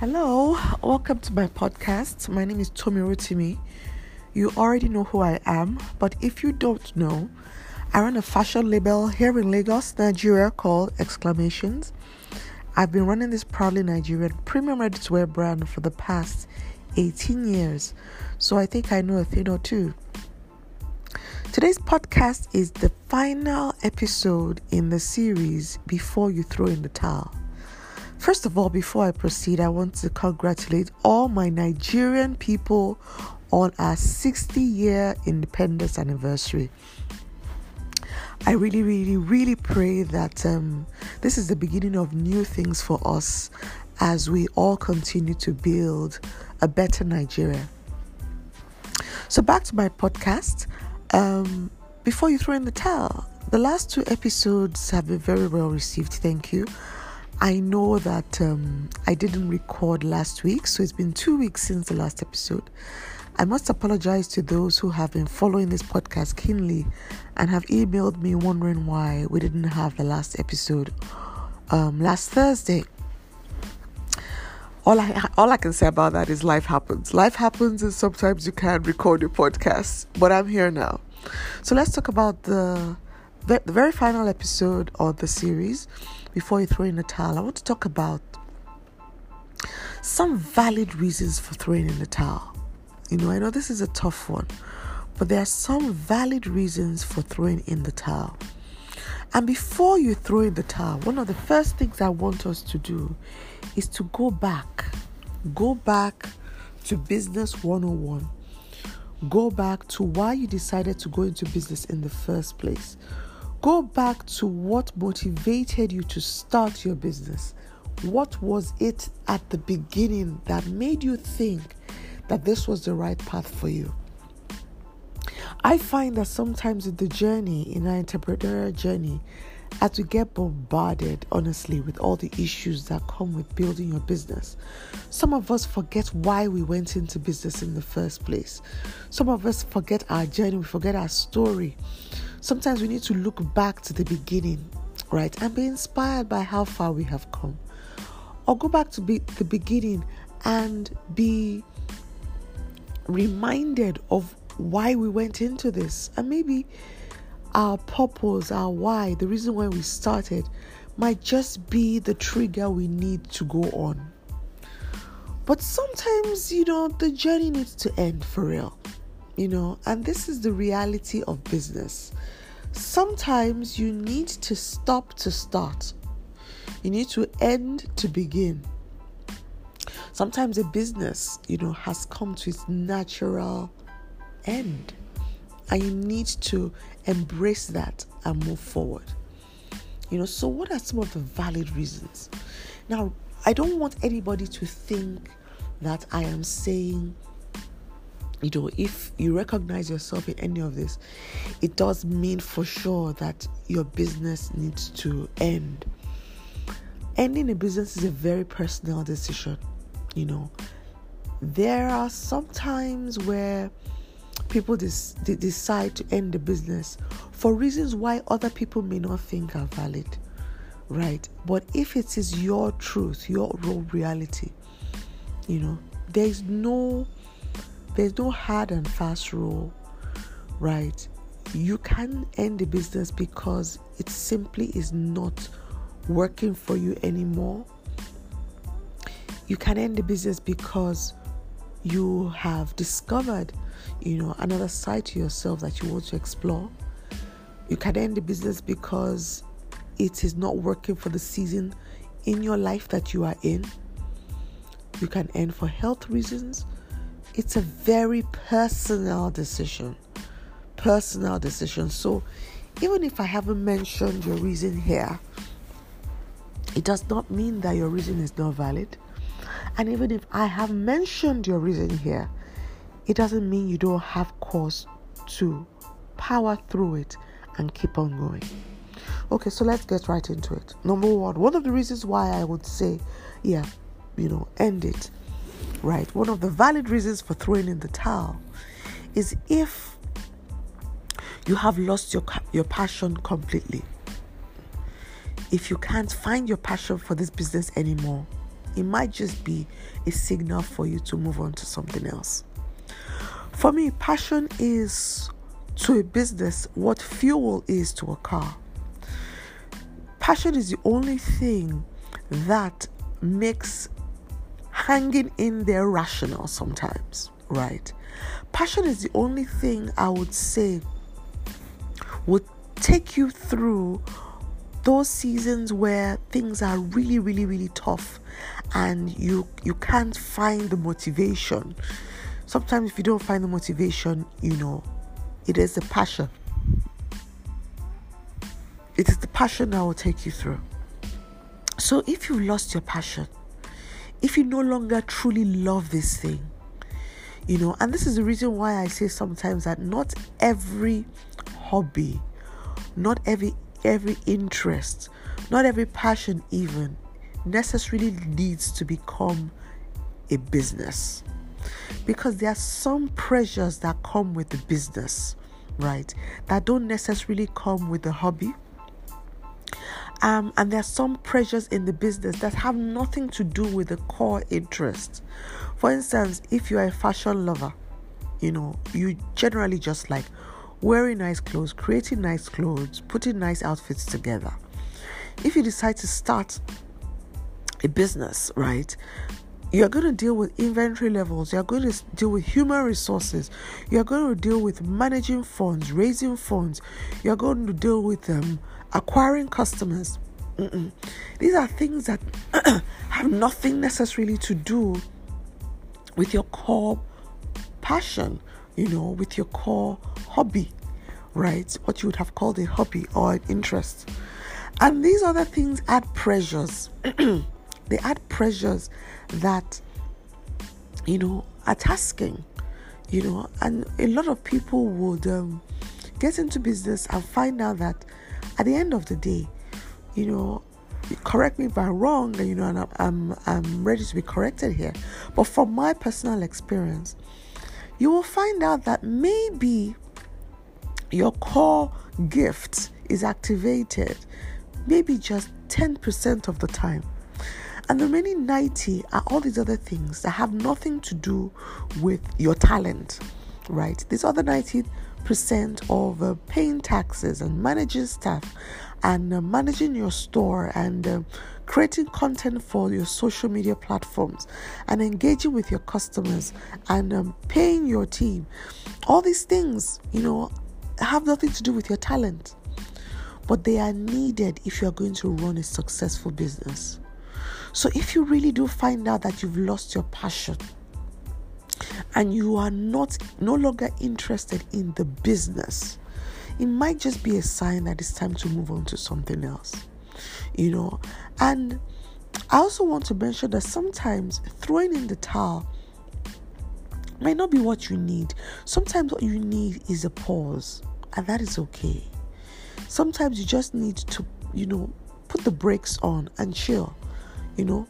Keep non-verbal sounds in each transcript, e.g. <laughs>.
Hello, welcome to my podcast. My name is Tommy Rotimi. You already know who I am, but if you don't know, I run a fashion label here in Lagos, Nigeria called Exclamations. I've been running this proudly Nigerian premium ready to wear brand for the past 18 years, so I think I know a thing or two. Today's podcast is the final episode in the series Before You Throw in the Towel. First of all, before I proceed, I want to congratulate all my Nigerian people on our 60 year independence anniversary. I really, really, really pray that um, this is the beginning of new things for us as we all continue to build a better Nigeria. So, back to my podcast. Um, before you throw in the towel, the last two episodes have been very well received. Thank you. I know that um, I didn't record last week, so it's been two weeks since the last episode. I must apologize to those who have been following this podcast keenly and have emailed me wondering why we didn't have the last episode um, last Thursday. All I all I can say about that is life happens. Life happens, and sometimes you can't record your podcast. But I'm here now, so let's talk about the the very final episode of the series before you throw in the towel, I want to talk about some valid reasons for throwing in the towel. You know, I know this is a tough one, but there are some valid reasons for throwing in the towel. And before you throw in the towel, one of the first things I want us to do is to go back. Go back to Business 101. Go back to why you decided to go into business in the first place. Go back to what motivated you to start your business. What was it at the beginning that made you think that this was the right path for you? I find that sometimes in the journey, in our entrepreneurial journey, as we get bombarded, honestly, with all the issues that come with building your business, some of us forget why we went into business in the first place. Some of us forget our journey, we forget our story. Sometimes we need to look back to the beginning, right, and be inspired by how far we have come. Or go back to be the beginning and be reminded of why we went into this. And maybe our purpose, our why, the reason why we started might just be the trigger we need to go on. But sometimes, you know, the journey needs to end for real you know, and this is the reality of business. Sometimes you need to stop to start, you need to end to begin. Sometimes a business, you know, has come to its natural end, and you need to embrace that and move forward. You know, so what are some of the valid reasons? Now, I don't want anybody to think that I am saying you know, if you recognize yourself in any of this, it does mean for sure that your business needs to end. Ending a business is a very personal decision, you know. There are some times where people dis- decide to end the business for reasons why other people may not think are valid, right? But if it is your truth, your raw reality, you know, there is no there's no hard and fast rule, right? You can end the business because it simply is not working for you anymore. You can end the business because you have discovered, you know, another side to yourself that you want to explore. You can end the business because it is not working for the season in your life that you are in. You can end for health reasons it's a very personal decision. Personal decision. So, even if I haven't mentioned your reason here, it does not mean that your reason is not valid. And even if I have mentioned your reason here, it doesn't mean you don't have cause to power through it and keep on going. Okay, so let's get right into it. Number one, one of the reasons why I would say, yeah, you know, end it right? One of the valid reasons for throwing in the towel is if you have lost your your passion completely. If you can't find your passion for this business anymore, It might just be a signal for you to move on to something else. For me, passion is to a business what fuel is to a car. Passion is the only thing that makes hanging in there rational sometimes, right? Passion is the only thing I would say would take you through those seasons where things are really really really tough and you you can't find the motivation. Sometimes if you don't find the motivation you know it is the passion. It is the passion that will take you through. So if you've lost your passion if you no longer truly love this thing you know and this is the reason why i say sometimes that not every hobby not every every interest, not every passion, even necessarily needs to become a business. Because there are some pressures that come with the business, right? That don't necessarily come with the hobby. Um, and there are some pressures in the business that have nothing to do with the core interest. For instance, if you are a fashion lover, you know, you generally just like, wearing nice clothes, creating nice clothes, putting nice outfits together. If you decide to start a business, right, you're going to deal with inventory levels, you're going to deal with human resources, you're going to deal with managing funds, raising funds, you're going to deal with um, acquiring customers. Mm-mm. These are things that <clears throat> have nothing necessarily to do with your core passion, you know, with your core hobby, right? What you would have called a hobby or an interest. And these other things add pressures. <clears throat> they add pressures that, you know, are tasking, you know, and a lot of people would um, get into business and find out that at the end of the day, you know, correct me if I'm wrong, you know, and I'm, I'm, I'm ready to be corrected here. But from my personal experience, you will find out that maybe your core gift is activated maybe just 10% of the time. And the remaining 90 are all these other things that have nothing to do with your talent, right? These other 90% of uh, paying taxes and managing staff and uh, managing your store and uh, creating content for your social media platforms and engaging with your customers and um, paying your team. All these things, you know, have nothing to do with your talent, but they are needed if you are going to run a successful business. So, if you really do find out that you've lost your passion and you are not no longer interested in the business, it might just be a sign that it's time to move on to something else. You know, and I also want to mention that sometimes throwing in the towel might not be what you need. Sometimes what you need is a pause and that is okay. Sometimes you just need to, you know, put the brakes on and chill. You know,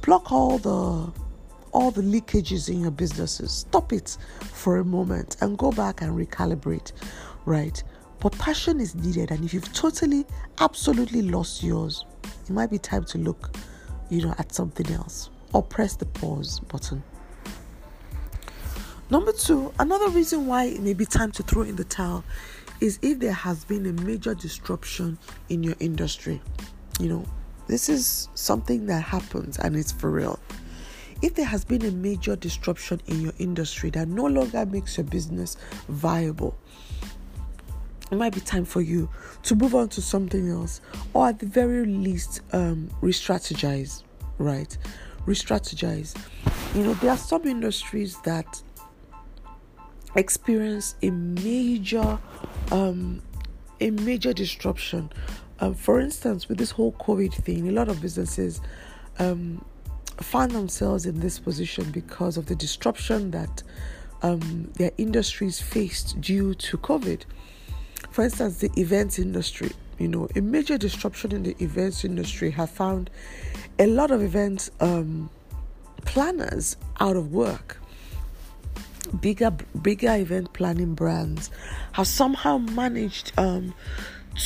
block all the all the leakages in your businesses. Stop it for a moment and go back and recalibrate, right? But passion is needed, and if you've totally, absolutely lost yours, it might be time to look, you know, at something else or press the pause button. Number two, another reason why it may be time to throw in the towel is if there has been a major disruption in your industry. You know, this is something that happens and it's for real. If there has been a major disruption in your industry that no longer makes your business viable, it might be time for you to move on to something else, or at the very least, um, re strategize, right? Re strategize. You know, there are some industries that experience a major um, a major disruption. Um, for instance, with this whole COVID thing, a lot of businesses um, find themselves in this position because of the disruption that um, their industries faced due to COVID. For instance, the events industry, you know, a major disruption in the events industry have found a lot of event um, planners out of work bigger bigger event planning brands have somehow managed um,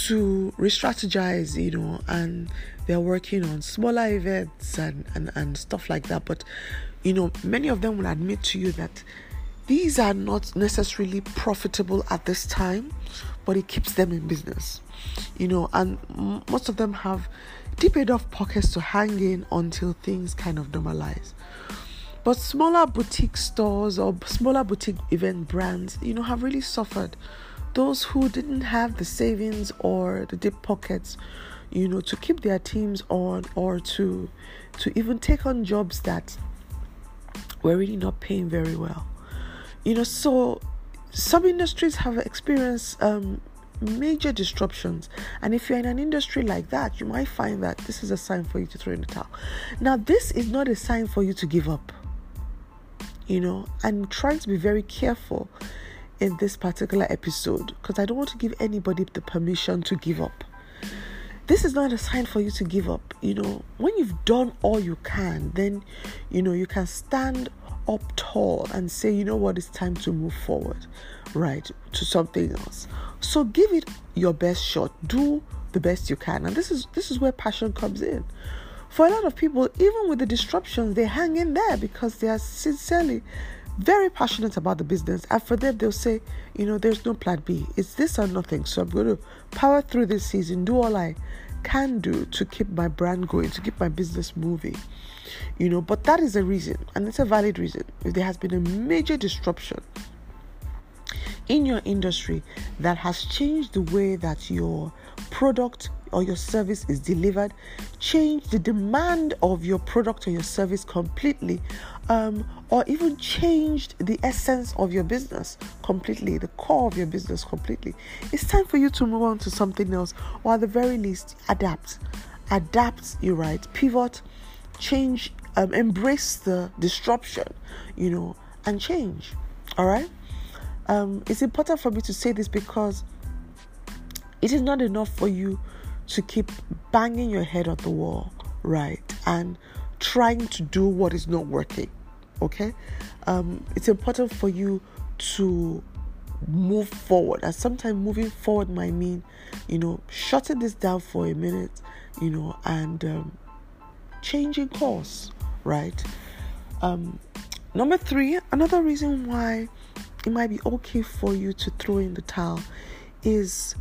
to re-strategize, you know, and they're working on smaller events and, and, and stuff like that. But you know, many of them will admit to you that these are not necessarily profitable at this time, but it keeps them in business, you know, and most of them have deep enough pockets to hang in until things kind of normalize. But smaller boutique stores or smaller boutique event brands, you know, have really suffered. Those who didn't have the savings or the deep pockets, you know, to keep their teams on or to to even take on jobs that were really not paying very well. You know, so some industries have experienced um, major disruptions. And if you're in an industry like that, you might find that this is a sign for you to throw in the towel. Now, this is not a sign for you to give up. You know, I'm trying to be very careful in this particular episode because I don't want to give anybody the permission to give up. This is not a sign for you to give up. You know, when you've done all you can, then you know you can stand up tall and say, you know what, it's time to move forward, right, to something else. So give it your best shot. Do the best you can. And this is this is where passion comes in. For a lot of people, even with the disruptions, they hang in there because they are sincerely very passionate about the business. And for them, they'll say, you know, there's no plan B. It's this or nothing. So I'm going to power through this season, do all I can do to keep my brand going, to keep my business moving you know but that is a reason and it's a valid reason if there has been a major disruption in your industry that has changed the way that your product or your service is delivered, change the demand of your product or your service completely, um, or even changed the essence of your business completely, the core of your business completely. It's time for you to move on to something else, or at the very least, adapt. Adapt, you right, pivot, change, um, embrace the disruption, you know, and change. All right. Um, it's important for me to say this because it is not enough for you to keep banging your head on the wall, right, and trying to do what is not working. Okay. Um, it's important for you to move forward and sometimes moving forward might mean you know shutting this down for a minute you know and um, changing course, right? Um, number three, another reason why it might be okay for you to throw in the towel is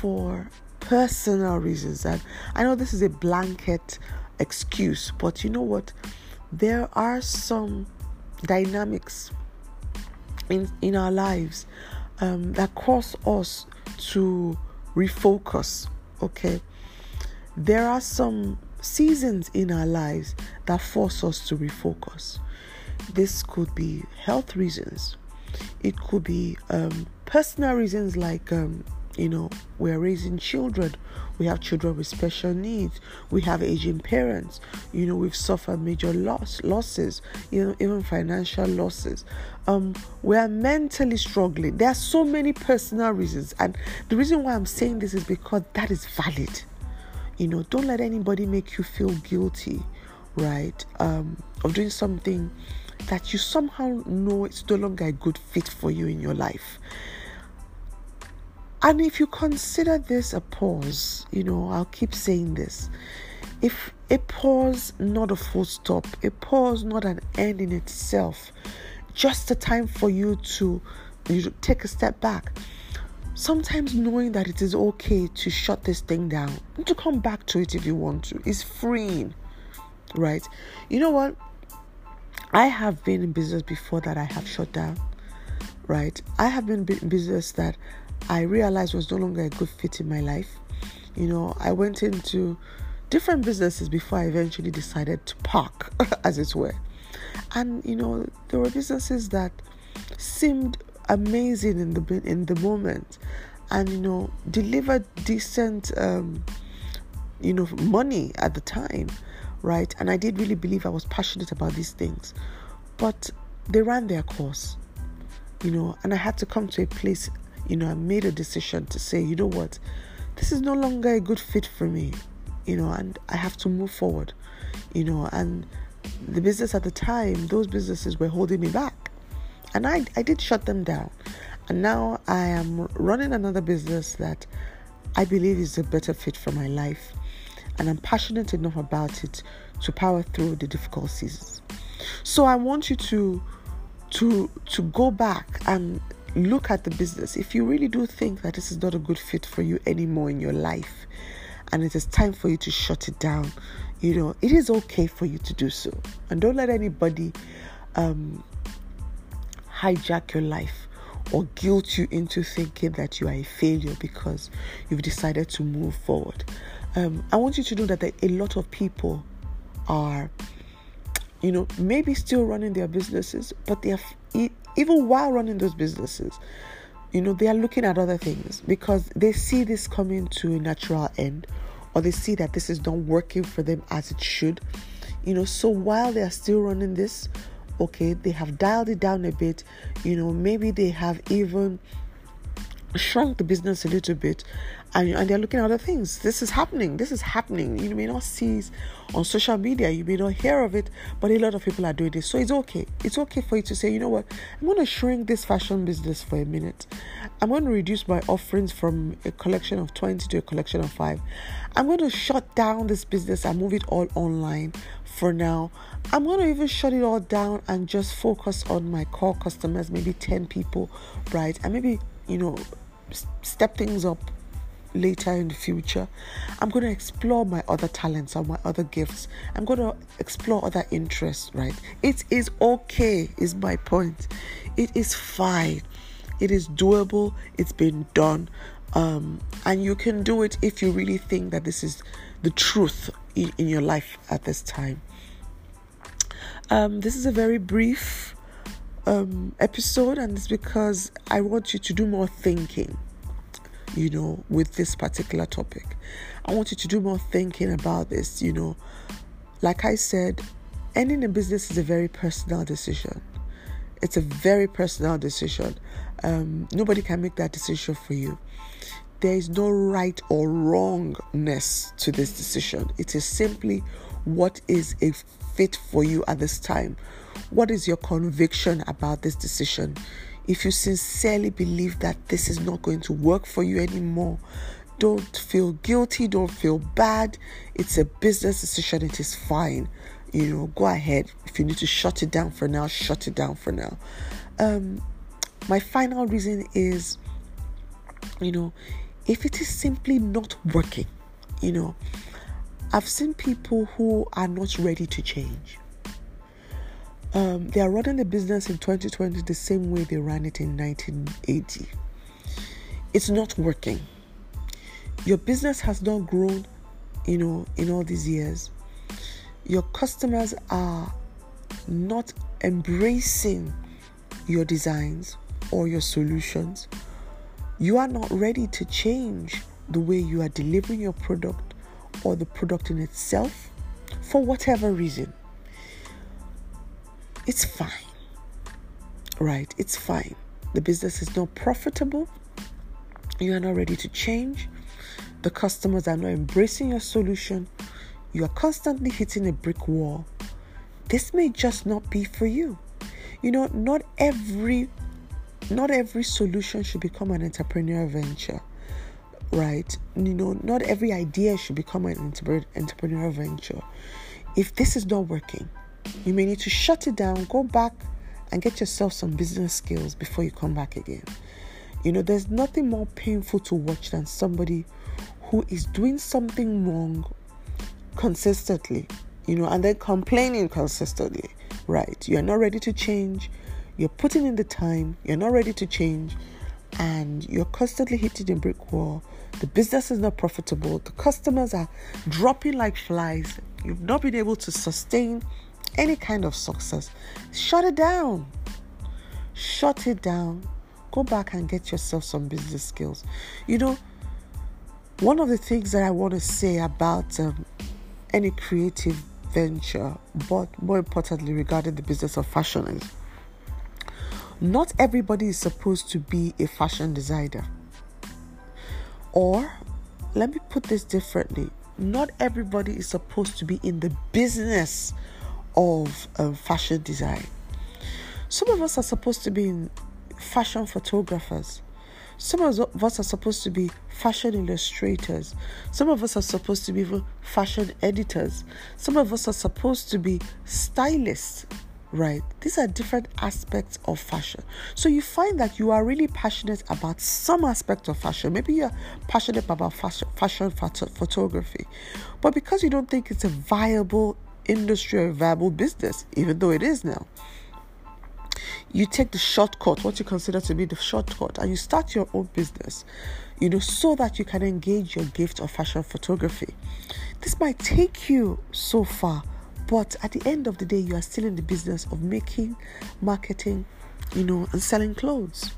for personal reasons. And I know this is a blanket excuse, but you know what? There are some dynamics in in our lives um, that cause us to refocus. Okay, there are some seasons in our lives that force us to refocus. This could be health reasons, it could be um, personal reasons like, um, you know, we're raising children, we have children with special needs, we have aging parents, you know, we've suffered major loss, losses, you know, even financial losses. Um, we are mentally struggling. There are so many personal reasons, and the reason why I'm saying this is because that is valid. You know don't let anybody make you feel guilty right? Um, of doing something that you somehow know it's no longer a good fit for you in your life and if you consider this a pause you know i'll keep saying this if a pause not a full stop a pause not an end in itself just a time for you to you take a step back sometimes knowing that it is okay to shut this thing down to come back to it if you want to is freeing, right? You know what? I have been in business before that I have shut down, right? I have been in business that I realized was no longer a good fit in my life. You know, I went into different businesses before I eventually decided to park, <laughs> as it were. And you know, there were businesses that seemed amazing in the in the moment and you know delivered decent um, you know money at the time right and i did really believe i was passionate about these things but they ran their course you know and i had to come to a place you know i made a decision to say you know what this is no longer a good fit for me you know and i have to move forward you know and the business at the time those businesses were holding me back and I, I did shut them down. And now I am running another business that I believe is a better fit for my life, and I'm passionate enough about it to power through the difficult seasons. So I want you to to to go back and look at the business. If you really do think that this is not a good fit for you anymore in your life, and it is time for you to shut it down, you know, it is okay for you to do so. And don't let anybody um, hijack your life or guilt you into thinking that you are a failure because you've decided to move forward. Um, I want you to know that a lot of people are, you know, maybe still running their businesses, but they are even while running those businesses, you know, they are looking at other things because they see this coming to a natural end or they see that this is not working for them as it should. You know, so while they are still running this, okay, they have dialed it down a bit, you know, maybe they have even shrunk the business a little bit and, and they're looking at other things. This is happening. This is happening. You may not see it on social media, you may not hear of it, but a lot of people are doing this. So it's okay. It's okay for you to say, you know what, I'm going to shrink this fashion business for a minute. I'm going to reduce my offerings from a collection of 20 to a collection of 5. I'm going to shut down this business and move it all online for now. I'm going to even shut it all down and just focus on my core customers, maybe 10 people, right? And maybe, you know, step things up later in the future. I'm going to explore my other talents or my other gifts. I'm going to explore other interests, right? It is okay, is my point. It is fine. It is doable. It's been done. Um, and you can do it if you really think that this is the truth in, in your life at this time. Um, this is a very brief um, episode, and it's because I want you to do more thinking you know, with this particular topic. I want you to do more thinking about this, you know. Like I said, ending a business is a very personal decision. It's a very personal decision. Um, nobody can make that decision for you. There is no right or wrongness to this decision. It is simply what is a fit for you at this time. What is your conviction about this decision? if you sincerely believe that this is not going to work for you anymore, don't feel guilty, don't feel bad. It's a business decision, it is fine. You know, go ahead. If you need to shut it down for now, shut it down for now. Um, my final reason is, you know, if it is simply not working, you know, I've seen people who are not ready to change um, they are running the business in 2020 the same way they ran it in 1980. It's not working. Your business has not grown, you know, in all these years. Your customers are not embracing your designs or your solutions. You are not ready to change the way you are delivering your product or the product in itself for whatever reason. It's fine. Right? It's fine. The business is not profitable. You are not ready to change. The customers are not embracing your solution. You are constantly hitting a brick wall. This may just not be for you. You know, not every not every solution should become an entrepreneurial venture right you know not every idea should become an entrepreneurial venture if this is not working you may need to shut it down, go back and get yourself some business skills before you come back again. You know, there's nothing more painful to watch than somebody who is doing something wrong consistently, you know, and then complaining consistently, right? You're not ready to change, you're putting in the time, you're not ready to change, and you're constantly hitting a brick wall. The business is not profitable, the customers are dropping like flies, you've not been able to sustain any kind of success, shut it down. Shut it down. Go back and get yourself some business skills. You know, one of the things that I want to say about um, any creative venture, but more importantly, regarding the business of fashion, is not everybody is supposed to be a fashion designer. Or, let me put this differently not everybody is supposed to be in the business of um, fashion design. Some of us are supposed to be fashion photographers. Some of us are supposed to be fashion illustrators. Some of us are supposed to be fashion editors. Some of us are supposed to be stylists right? These are different aspects of fashion. So you find that you are really passionate about some aspect of fashion. Maybe you're passionate about fashion, fashion photography, but because you don't think it's a viable industry a viable business, even though it is now, you take the shortcut, what you consider to be the shortcut, and you start your own business, you know, so that you can engage your gift of fashion photography. This might take you so far but at the end of the day, you are still in the business of making, marketing, you know, and selling clothes.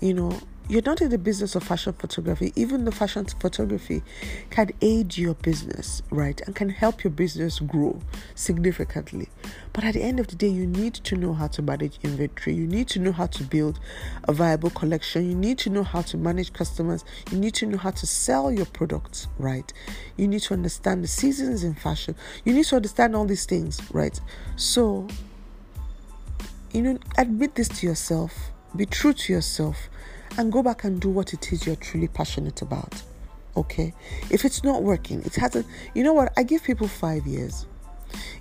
You know, you're not in the business of fashion photography. Even the fashion photography can aid your business, right? And can help your business grow significantly. But at the end of the day, you need to know how to manage inventory. You need to know how to build a viable collection. You need to know how to manage customers. You need to know how to sell your products, right? You need to understand the seasons in fashion. You need to understand all these things, right? So, you know, admit this to yourself. Be true to yourself and go back and do what it is you're truly passionate about. Okay? If it's not working, it hasn't. You know what? I give people five years.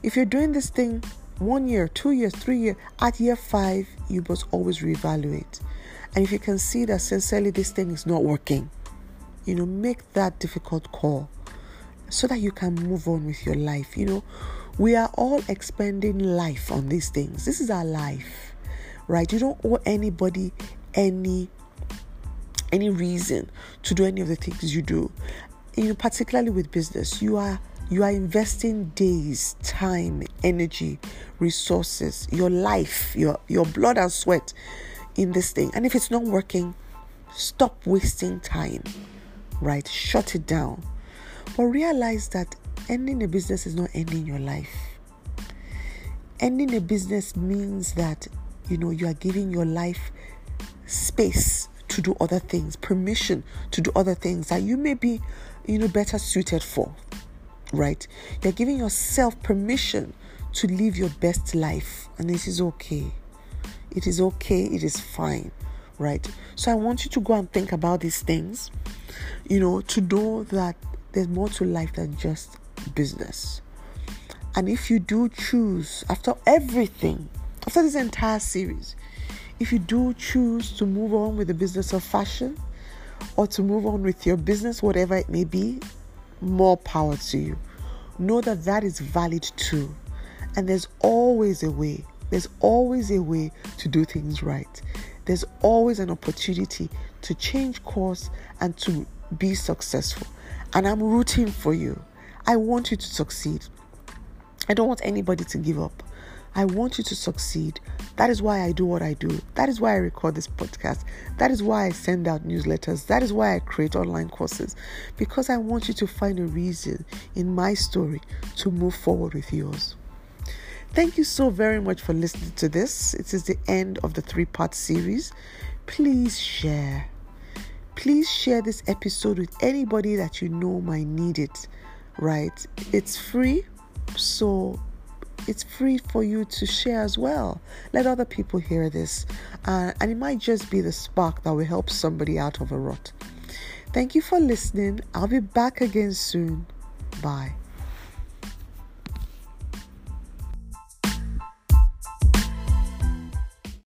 If you're doing this thing one year, two years, three years, at year five, you must always reevaluate. And if you can see that sincerely this thing is not working, you know, make that difficult call so that you can move on with your life. You know, we are all expending life on these things. This is our life, right? You don't owe anybody any any reason to do any of the things you do. You know, particularly with business, you are you are investing days, time, energy, resources, your life, your your blood and sweat in this thing. And if it's not working, stop wasting time. Right? Shut it down. But realize that ending a business is not ending your life. Ending a business means that you know you are giving your life space to do other things, permission to do other things that you may be, you know, better suited for. Right? You're giving yourself permission to live your best life, and this is okay. It is okay, it is fine, right? So I want you to go and think about these things, you know, to know that there's more to life than just business. And if you do choose, after everything, after this entire series, if you do choose to move on with the business of fashion or to move on with your business, whatever it may be, more power to you. Know that that is valid too. And there's always a way. There's always a way to do things right. There's always an opportunity to change course and to be successful. And I'm rooting for you. I want you to succeed. I don't want anybody to give up. I want you to succeed. That is why I do what I do. That is why I record this podcast. That is why I send out newsletters. That is why I create online courses. Because I want you to find a reason in my story to move forward with yours. Thank you so very much for listening to this. It is the end of the three part series. Please share. Please share this episode with anybody that you know might need it, right? It's free, so it's free for you to share as well. Let other people hear this, uh, and it might just be the spark that will help somebody out of a rut. Thank you for listening. I'll be back again soon. Bye.